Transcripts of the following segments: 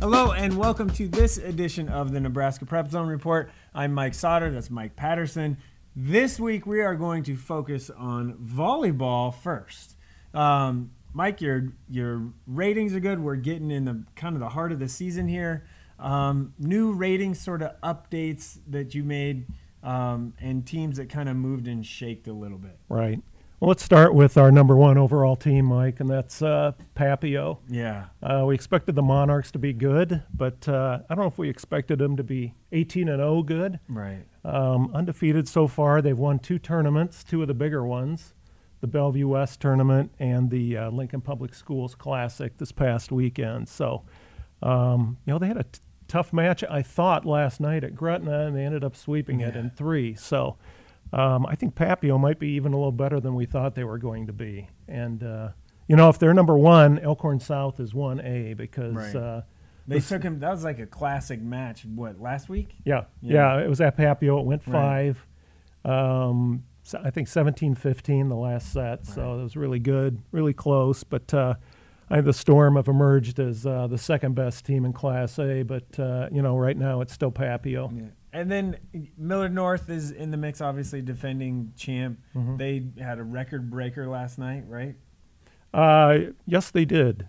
Hello and welcome to this edition of the Nebraska Prep Zone Report. I'm Mike Sautter, that's Mike Patterson. This week we are going to focus on volleyball first. Um, Mike, your your ratings are good. We're getting in the kind of the heart of the season here. Um, new ratings sort of updates that you made um, and teams that kind of moved and shaked a little bit. Right. Well, let's start with our number one overall team, Mike, and that's uh, Papio. Yeah. Uh, we expected the Monarchs to be good, but uh, I don't know if we expected them to be 18 and 0 good. Right. Um, undefeated so far. They've won two tournaments, two of the bigger ones, the Bellevue West tournament and the uh, Lincoln Public Schools Classic this past weekend. So, um, you know, they had a t- tough match, I thought, last night at Gretna, and they ended up sweeping it in three. So, um, I think Papio might be even a little better than we thought they were going to be. And, uh, you know, if they're number one, Elkhorn South is 1A because, Right. uh, They took him. That was like a classic match. What last week? yeah, Yeah. yeah, it was at Papio. It went Right. five. Um, so I think 17-15 the last set, so it was really good, really close. But uh, I the Storm have emerged as uh, the second best team in Class A. But uh, you know, right now it's still Papio. Yeah. And then Millard North is in the mix, obviously defending champ. Mm-hmm. They had a record breaker last night, right? Uh, yes, they did.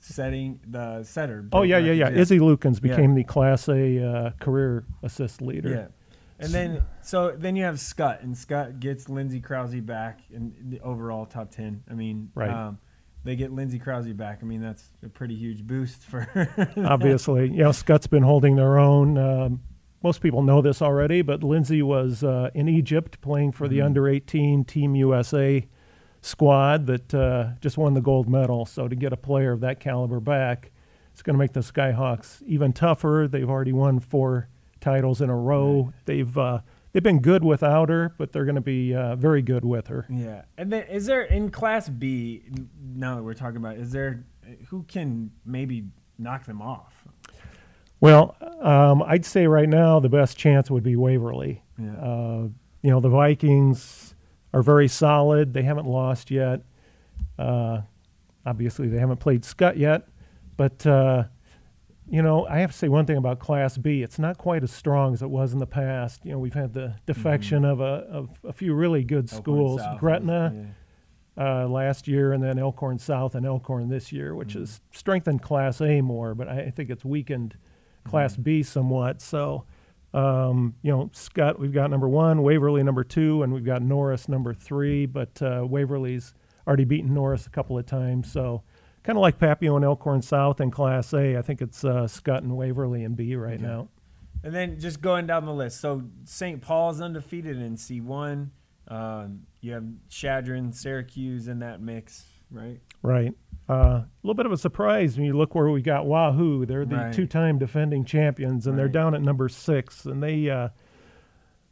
Setting the setter. Oh broke yeah, yeah, yeah. Izzy Lukens Yeah. became the Class A uh, career assist leader. Yeah. And then so then you have Skutt, and Skutt gets Lindsay Krause back in the overall top ten. I mean, Right. um, they get Lindsay Krause back. I mean, that's a pretty huge boost for. obviously. You know, Skutt's been holding their own. Um, most people know this already, but Lindsay was uh, in Egypt playing for the Mhm. under 18 Team USA squad that uh, just won the gold medal. So to get a player of that caliber back, it's going to make the Skyhawks even tougher. They've already won four titles in a row. Right. They've uh, they've been good without her, but they're going to be uh, very good with her. Yeah, and then is there in Class B Now that we're talking about, is there who can maybe knock them off? Well, um, I'd say right now the best chance would be Waverly. Yeah. Uh, you know, the Vikings are very solid. They haven't lost yet. Uh, obviously, they haven't played Skutt yet. But, uh, you know, I have to say one thing about Class B. It's not quite as strong as it was in the past. You know, we've had the defection of, a, of a few really good schools. South Gretna uh, last year, and then Elkhorn South and Elkhorn this year, which Mhm. has strengthened Class A more, but I, I think it's weakened Class. B somewhat. So, um, you know, Skutt, we've got number one, Waverly number two, and we've got Norris number three, but uh, Waverly's already beaten Norris a couple of times. So, kind of like Papio and Elkhorn South in Class A, I think it's uh, Skutt and Waverly in B right Okay. now. And then just going down the list. So St. Paul's undefeated in C1. Um, you have Chadron, Syracuse in that mix, right? Right. Uh, a little bit of a surprise when you look where we got Wahoo. They're the Right. two-time defending champions, and they're down at number six. And they uh,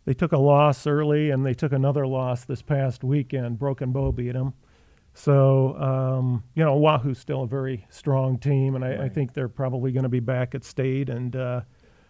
they took a loss early, and they took another loss this past weekend. Broken Bow beat them. So um, you know, Wahoo's still a very strong team, and I, I think they're probably going to be back at state and uh,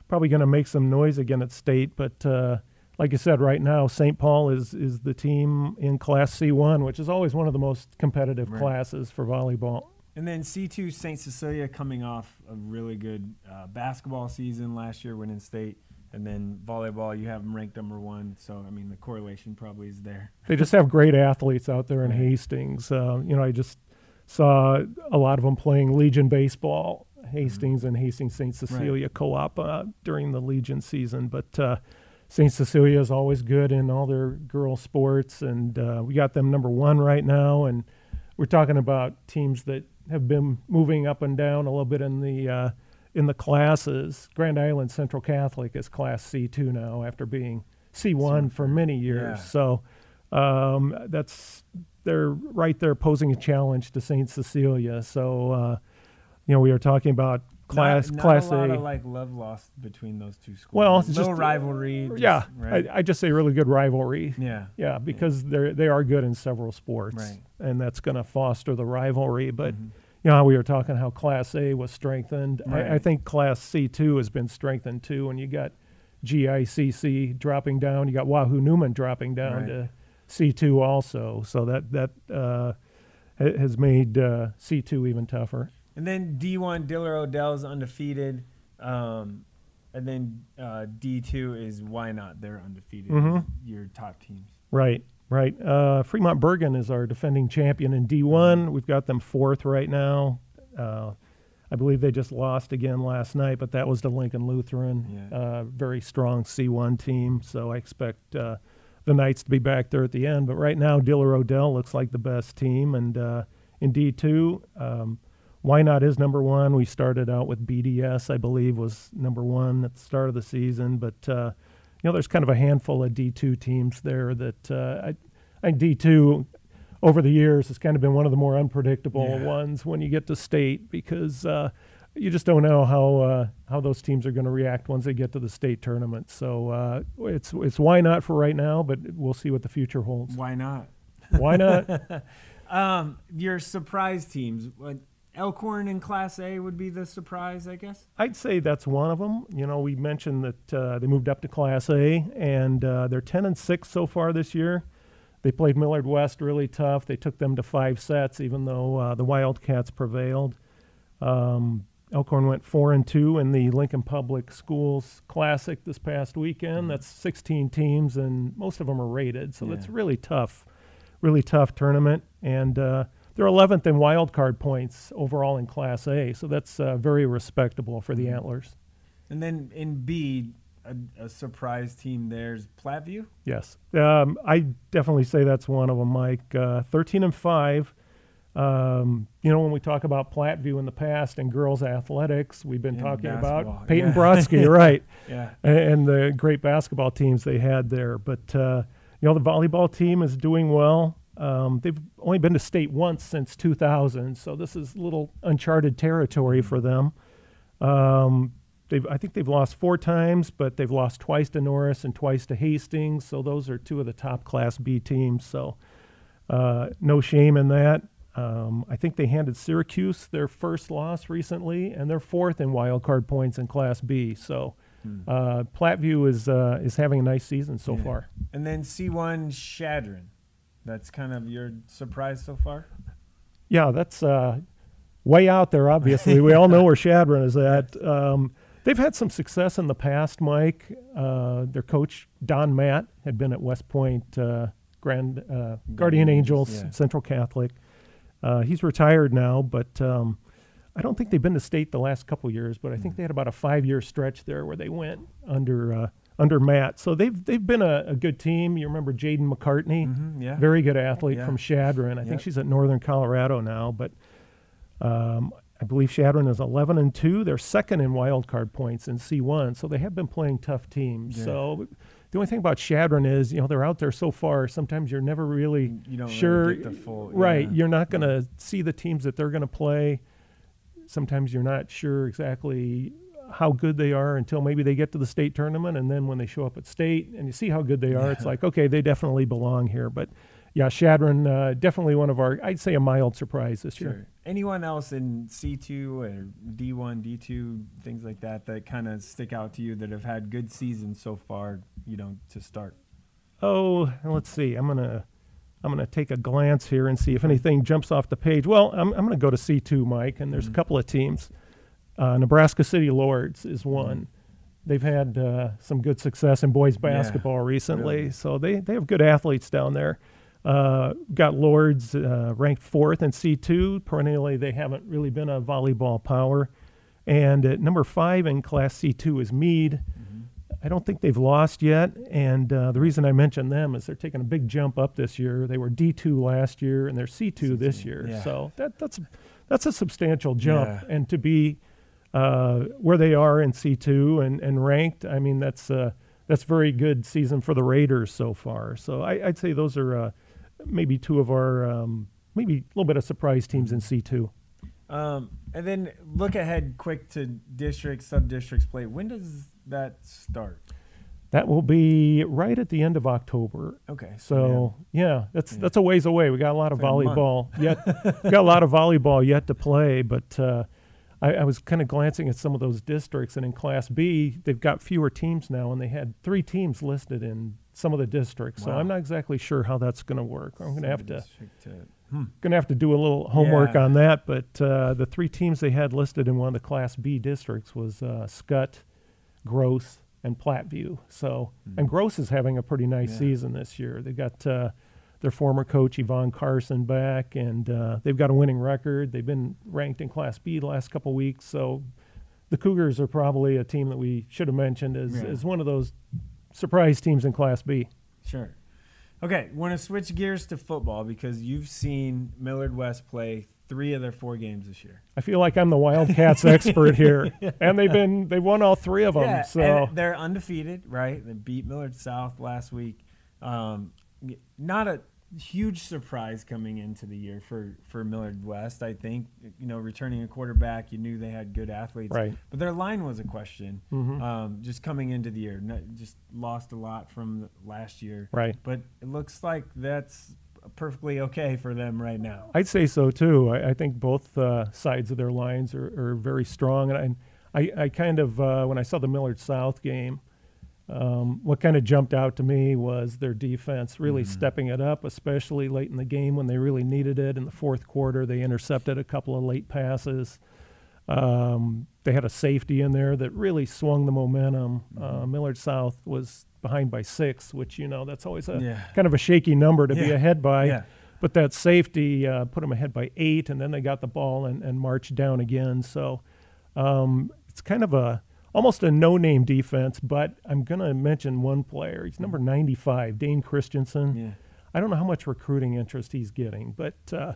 probably going to make some noise again at state. But uh, like I said, right now St. Paul is is the team in Class C1, which is always one of the most competitive Right. classes for volleyball. And then C2 St. Cecilia coming off a really good uh, basketball season last year, winning state. And then volleyball, you have them ranked number one. So, I mean, the correlation probably is there. They just have great athletes out there in Right. Hastings. Uh, you know, I just saw a lot of them playing Legion baseball, Hastings and Hastings St. Cecilia co-op uh, during the Legion season. But uh, St. Cecilia is always good in all their girl sports, and uh, we got them number one right now. And we're talking about teams that have been moving up and down a little bit in the uh, in the classes. Grand Island Central Catholic is Class C two now after being C one for many years. Yeah. So um, that's they're right there posing a challenge to Saint Cecilia. So uh, you know we are talking about class not, not class a lot A. of like love lost between those two schools. Well, it's just- rivalry. just- yeah, right. I, I just say really good rivalry. yeah. Yeah, because they're they are good in several sports, Right. and that's going to foster the rivalry. But Mhm. you know we were talking how Class A was strengthened. I, I think Class C two has been strengthened too, and you got GICC dropping down. You got Wahoo Neumann dropping down Right. to C two also. So that that uh, has made uh, C two even tougher. And then D1 Diller Odell's undefeated. Um, and then uh, D2 is Wynot? They're undefeated. Mhm. Your top teams. Right, right. Uh, Fremont Bergan is our defending champion in D1. We've got them fourth right now. Uh, I believe they just lost again last night, but that was to Lincoln Lutheran. Yeah. Uh, very strong C1 team, so I expect uh, the Knights to be back there at the end. But right now, Diller Odell looks like the best team, and uh, in D2, um, Wynot is number one. We started out with BDS, I believe, was number one at the start of the season, but uh, you know, there's kind of a handful of D2 teams there that uh, I, I think D2 over the years has kind of been one of the more unpredictable Yeah. ones when you get to state because uh, you just don't know how uh, how those teams are going to react once they get to the state tournament. So uh, it's it's Wynot for right now, but we'll see what the future holds. Why not? Why not? Um, your surprise teams. What, Elkhorn in Class A would be the surprise, I guess. I'd say that's one of them. You know, we mentioned that uh, they moved up to Class A, and uh, they're 10 and 6 so far this year. They played Millard West really tough. They took them to five sets, even though uh, the Wildcats prevailed. Um, Elkhorn went four and two in the Lincoln Public Schools Classic this past weekend. That's 16 teams, and most of them are rated, so that's Yeah. really tough, really tough tournament. And uh, they're 11th in wild card points overall in Class A, so that's uh, very respectable for the Antlers. And then in B, a, a surprise team there's Platteview. Yes, um, I definitely say that's one of them, Mike. Uh, 13 and five. Um, you know, when we talk about Platteview in the past and girls athletics, we've been And talking basketball, about Peyton yeah. Brodsky, right? Yeah. and, and the great basketball teams they had there. But uh, you know, the volleyball team is doing well. Um, they've only been to state once since 2000, so this is little uncharted territory for them. Um, they've, I think they've lost four times, but they've lost twice to Norris and twice to Hastings. So those are two of the top Class B teams. So uh, no shame in that. Um, I think they handed Syracuse their first loss recently, and they're fourth in wild card points in Class B. So uh, Platteview is uh, is having a nice season so Yeah. far. And then C1 Chadron. That's kind of your surprise so far. Yeah, that's uh, way out there. Obviously, we all know where Chadron is at. Um, they've had some success in the past. Mike, uh, their coach Don Matt had been at West Point uh, Grand uh, Guardian Angels, yeah. Central Catholic. Uh, he's retired now, but um, I don't think they've been to state the last couple years. But I Hmm. think they had about a five-year stretch there where they went under uh, under Matt. So they've they've been a, a good team. You remember Jaden McCartney, Mhm, yeah. very good athlete Yeah. from Chadron. I Yep. think she's at Northern Colorado now, but um, I believe Chadron is 11 and two. They're second in wild card points in C1, so they have been playing tough teams. Yeah. So the only thing about Chadron is, you know, they're out there so far. Sometimes you're never really You don't really sure. the full- right, you're not going to see the teams that they're going to play. Sometimes you're not sure exactly how good they are until maybe they get to the state tournament, and then when they show up at state and you see how good they are, it's like okay, they definitely belong here. But yeah, Chadron uh, definitely one of our, I'd say, a mild surprise this year. Anyone else in C2 or D1, D2, things like that, that kind of stick out to you that have had good seasons so far, you know, to start? Oh, let's see. I'm gonna I'm gonna take a glance here and see if anything jumps off the page. Well, I'm I'm gonna go to C2, Mike, and there's a couple of teams. Uh, Nebraska City Lourdes is one. They've had uh, some good success in boys Yeah, basketball recently, really. so they they have good athletes down there. Uh, got Lourdes uh, ranked fourth in C2. Perennially, they haven't really been a volleyball power. And at number five in Class C2 is Mead. I don't think they've lost yet, and uh, the reason I mention them is they're taking a big jump up this year. They were D2 last year, and they're C2, this C2, year. yeah. So that, that's that's a substantial jump, Yeah. and to be uh, where they are in C2 and, and ranked, I mean that's uh, that's very good season for the Raiders so far. So I, I'd say those are uh, maybe two of our um, maybe a little bit of surprise teams in C2. Um, and then look ahead quick to district, sub districts play. When does that start? That will be right at the end of October. Okay. So yeah, that's Yeah. that's a ways away. We got a lot of like volleyball yet. we got a lot of volleyball yet to play, but uh, I, I was kind of glancing at some of those districts, and in Class B, they've got fewer teams now, and they had three teams listed in some of the districts. So I'm not exactly sure how that's going to work. I'm going to have to. Sub-district Going to have to do a little homework Yeah. on that. But uh, the three teams they had listed in one of the Class B districts was uh, Skutt, Gross, and Platteview. So, and Gross is having a pretty nice Hmm. Yeah. season this year. They got uh, their former coach Yvonne Carson back, and uh, they've got a winning record. They've been ranked in Class B the last couple weeks. So, the Cougars are probably a team that we should have mentioned as, Yeah. as one of those surprise teams in Class B. Sure. Okay, want to switch gears to football because you've seen Millard West play three of their four games this year. I feel like I'm the Wildcats expert here, and they've been they won all three of them. Yeah, so and they're undefeated, right? They beat Millard South last week. Um, not a huge surprise coming into the year for for Millard West. I think you know returning a quarterback, you knew they had good athletes, Right. But their line was a question. Mhm. Um, just coming into the year, no- just lost a lot from last year, right. But it looks like that's perfectly okay for them right now. I'd say so too. I, I think both uh, sides of their lines are, are very strong, and I, I, I kind of uh, when I saw the Millard South game, um, what kind of jumped out to me was their defense really stepping it up, especially late in the game when they really needed it. In the fourth quarter, they intercepted a couple of late passes. Um, they had a safety in there that really swung the momentum. Uh, Millard South was behind by six, which you know that's always a Yeah. kind of a shaky number to be ahead by. Yeah. But that safety uh, put them ahead by eight, and then they got the ball and, and marched down again. So um, it's kind of a almost a no-name defense. But I'm going to mention one player. He's number 95, Dane Christensen. Yeah. I don't know how much recruiting interest he's getting, but uh,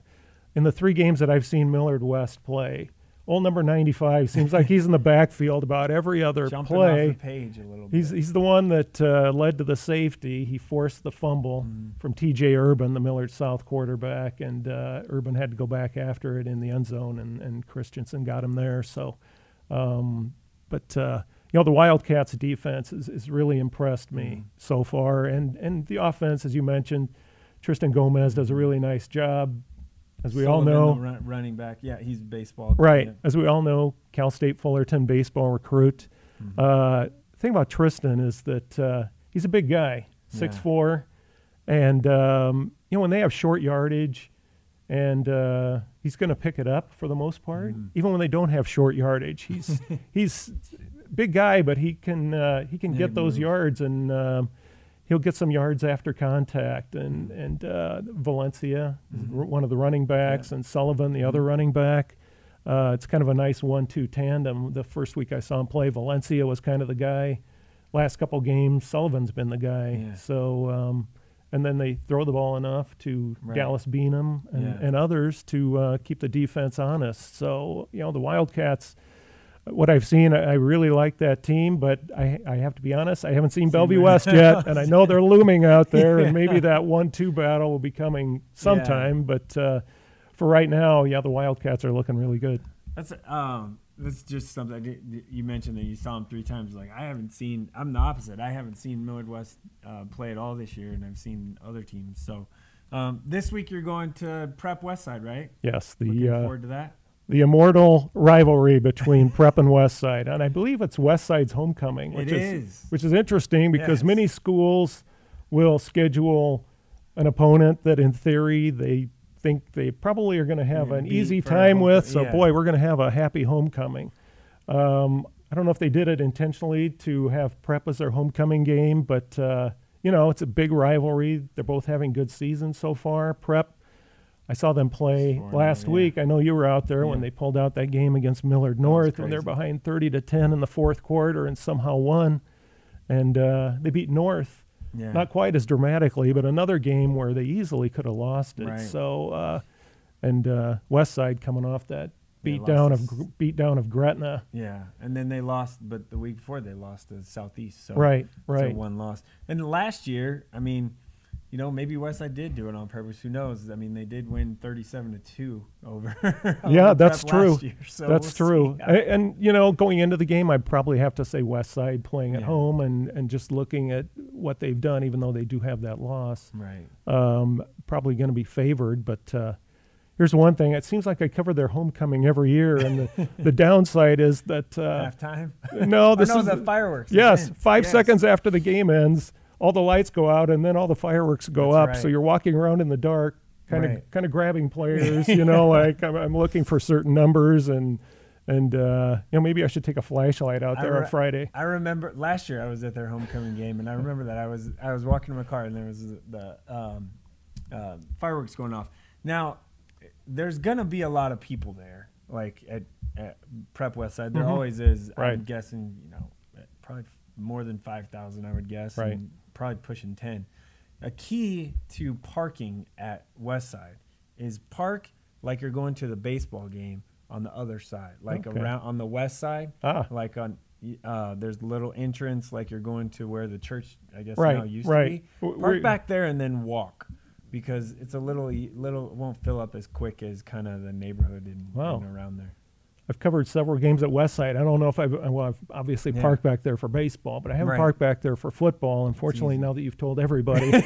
in the three games that I've seen Millard West play, old number 95 seems like he's in the backfield about every other Jumping play. off the page a little He's bit. he's the one that uh, led to the safety. He forced the fumble Mm-hmm. from T.J. Urban, the Millard South quarterback, and uh, Urban had to go back after it in the end zone, and, and Christensen got him there. So, um, but uh, you know the Wildcats' defense has, has really impressed me Mm-hmm. so far, and and the offense, as you mentioned, Tristan Gomez does a really nice job. As we all know, running back. Yeah, he's baseball. Right. Yeah. As we all know, Cal State Fullerton baseball recruit. Mm-hmm. Uh, thing about Tristan is that uh, he's a big guy, six Yeah. four, and um, you know when they have short yardage, and uh, he's going to pick it up for the most part. Mm-hmm. Even when they don't have short yardage, he's he's big guy, but he can uh, he can Yeah, get he those moves. yards and. Um, He'll get some yards after contact, and Mm-hmm. and uh, Valencia, r- one of the running backs, and Sullivan, the Mm-hmm. other running back. Uh, it's kind of a nice one-two tandem. The first week I saw him play, Valencia was kind of the guy. Last couple games, Sullivan's been the guy. Yeah. So, um, and then they throw the ball enough to Right. Dallas Beanham and, Yeah. and others to uh, keep the defense honest. So, you know, the Wildcats. What I've seen, I I really like that team, but I, I have to be honest, I haven't seen Bellevue. West yet, and I know they're looming out there, and maybe that one-two battle will be coming sometime. But uh, for right now, yeah, the Wildcats are looking really good. That's um. That's just something you mentioned that you saw him three times. Like I haven't seen. I'm the opposite. I haven't seen Millard West uh, play at all this year, and I've seen other teams. So um, this week you're going to Prep West Side, right? Yes, Looking the uh, forward to that. the immortal rivalry between Prep and West Side, and I believe it's West Side's homecoming, which It is, is. which is interesting because Yes. many schools will schedule an opponent that, in theory, they think they probably are going to have an beat easy time with. So, yeah. boy, we're going to have a happy homecoming. Um, I don't know if they did it intentionally to have Prep as their homecoming game, but uh, you know it's a big rivalry. They're both having good seasons so far. Prep. I saw them play last yeah. week. I know you were out there when they pulled out that game against Millard North when they're behind 30 to 10 in the fourth quarter and somehow won. And uh, they beat North, Yeah. not quite as dramatically, but another game where they easily could have lost it. Right. So, uh, and uh, West Side coming off that beat down of this- beat down of Gretna. Yeah, and then they lost, but the week before they lost to Southeast. So Right, so one loss. And last year, I mean, you know, maybe Westside did do it on purpose. Who knows? I mean, they did win thirty-seven to two over. Yeah, that's true. year, so That's we'll true. A- And, you know, going into the game, I'd probably have to say West Side playing at Yeah. home and, and just looking at what they've done, even though they do have that loss. Right. um, probably going to be favored. But uh, here's one thing: it seems like I cover their homecoming every year, and the, the downside is that uh, Halftime. no, Oh, this no, is the fireworks. yes, five Yes. seconds after the game ends, all the lights go out, and then all the fireworks go That's up. So you're walking around in the dark, kind of kind of grabbing players. You know, like I'm, I'm looking for certain numbers and and uh, you know maybe I should take a flashlight out there re- on Friday. I remember last year I was at their homecoming game, and I remember that I was I was walking in my car, and there was the um, uh, fireworks going off. Now, there's gonna be a lot of people there, like at, at Prep West Side. There Mhm. always is. I'm guessing, you know, probably more than five thousand. I would guess, Right. and probably pushing ten. A key to parking at West Side is park like you're going to the baseball game on the other side, like Okay. around on the west side Ah, like on uh, there's little entrance like you're going to where the church I guess Right, now used right. to be. Park we- back there and then walk because it's a little little it won't fill up as quick as kind of the neighborhood and, Wow. and around there. I've covered several games at Westside. I don't know if I've well, I've obviously Yeah. parked back there for baseball, but I haven't Right. parked back there for football. Unfortunately, now that you've told everybody,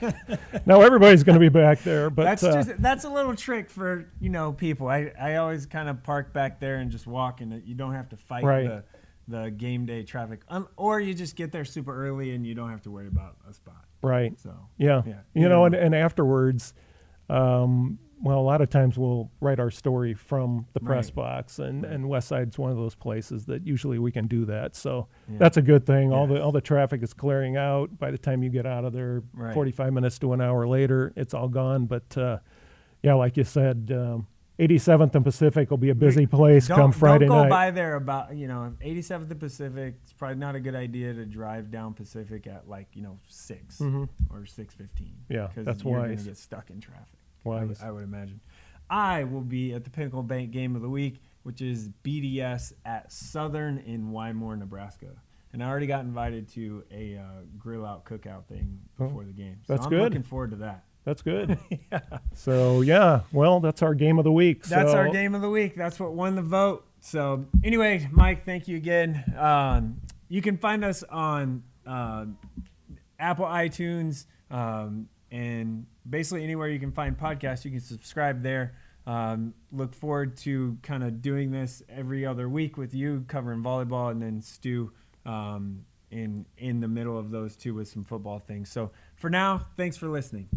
now everybody's going to be back there. But that's uh, just that's a little trick for you know people. I, I always kind of park back there and just walk, and you don't have to fight Right. the the game day traffic, um, or you just get there super early and you don't have to worry about a spot. right, So yeah, Yeah, you know, either and, and afterwards, um, well, a lot of times we'll write our story from the press Right. box, and Right. and Westside's one of those places that usually we can do that. So Yeah. that's a good thing. All the all the traffic is clearing out by the time you get out of there. Right. Forty five minutes to an hour later, it's all gone. But uh, yeah, like you said. Um, 87th and Pacific will be a busy place don't, come Friday don't go night. by there about you know 87th and Pacific. It's probably not a good idea to drive down Pacific at like you know 6 Mhm. or six fifteen. Yeah, that's you're wise. gonna get stuck in traffic. I. I would imagine. I will be at the Pinnacle Bank game of the week, which is BDS at Southern in Wymore, Nebraska. And I already got invited to a uh, grill out cookout thing Oh, before the game. that's I'm good. looking forward to that. That's good. yeah. So yeah, well, that's our game of the week. That's our game of the week. That's what won the vote. So anyway, Mike, thank you again. Um, you can find us on uh, Apple iTunes um, and basically anywhere you can find podcasts. You can subscribe there. Um, look forward to kind of doing this every other week with you, covering volleyball, and then Stu um, in in the middle of those two with some football things. So for now, thanks for listening.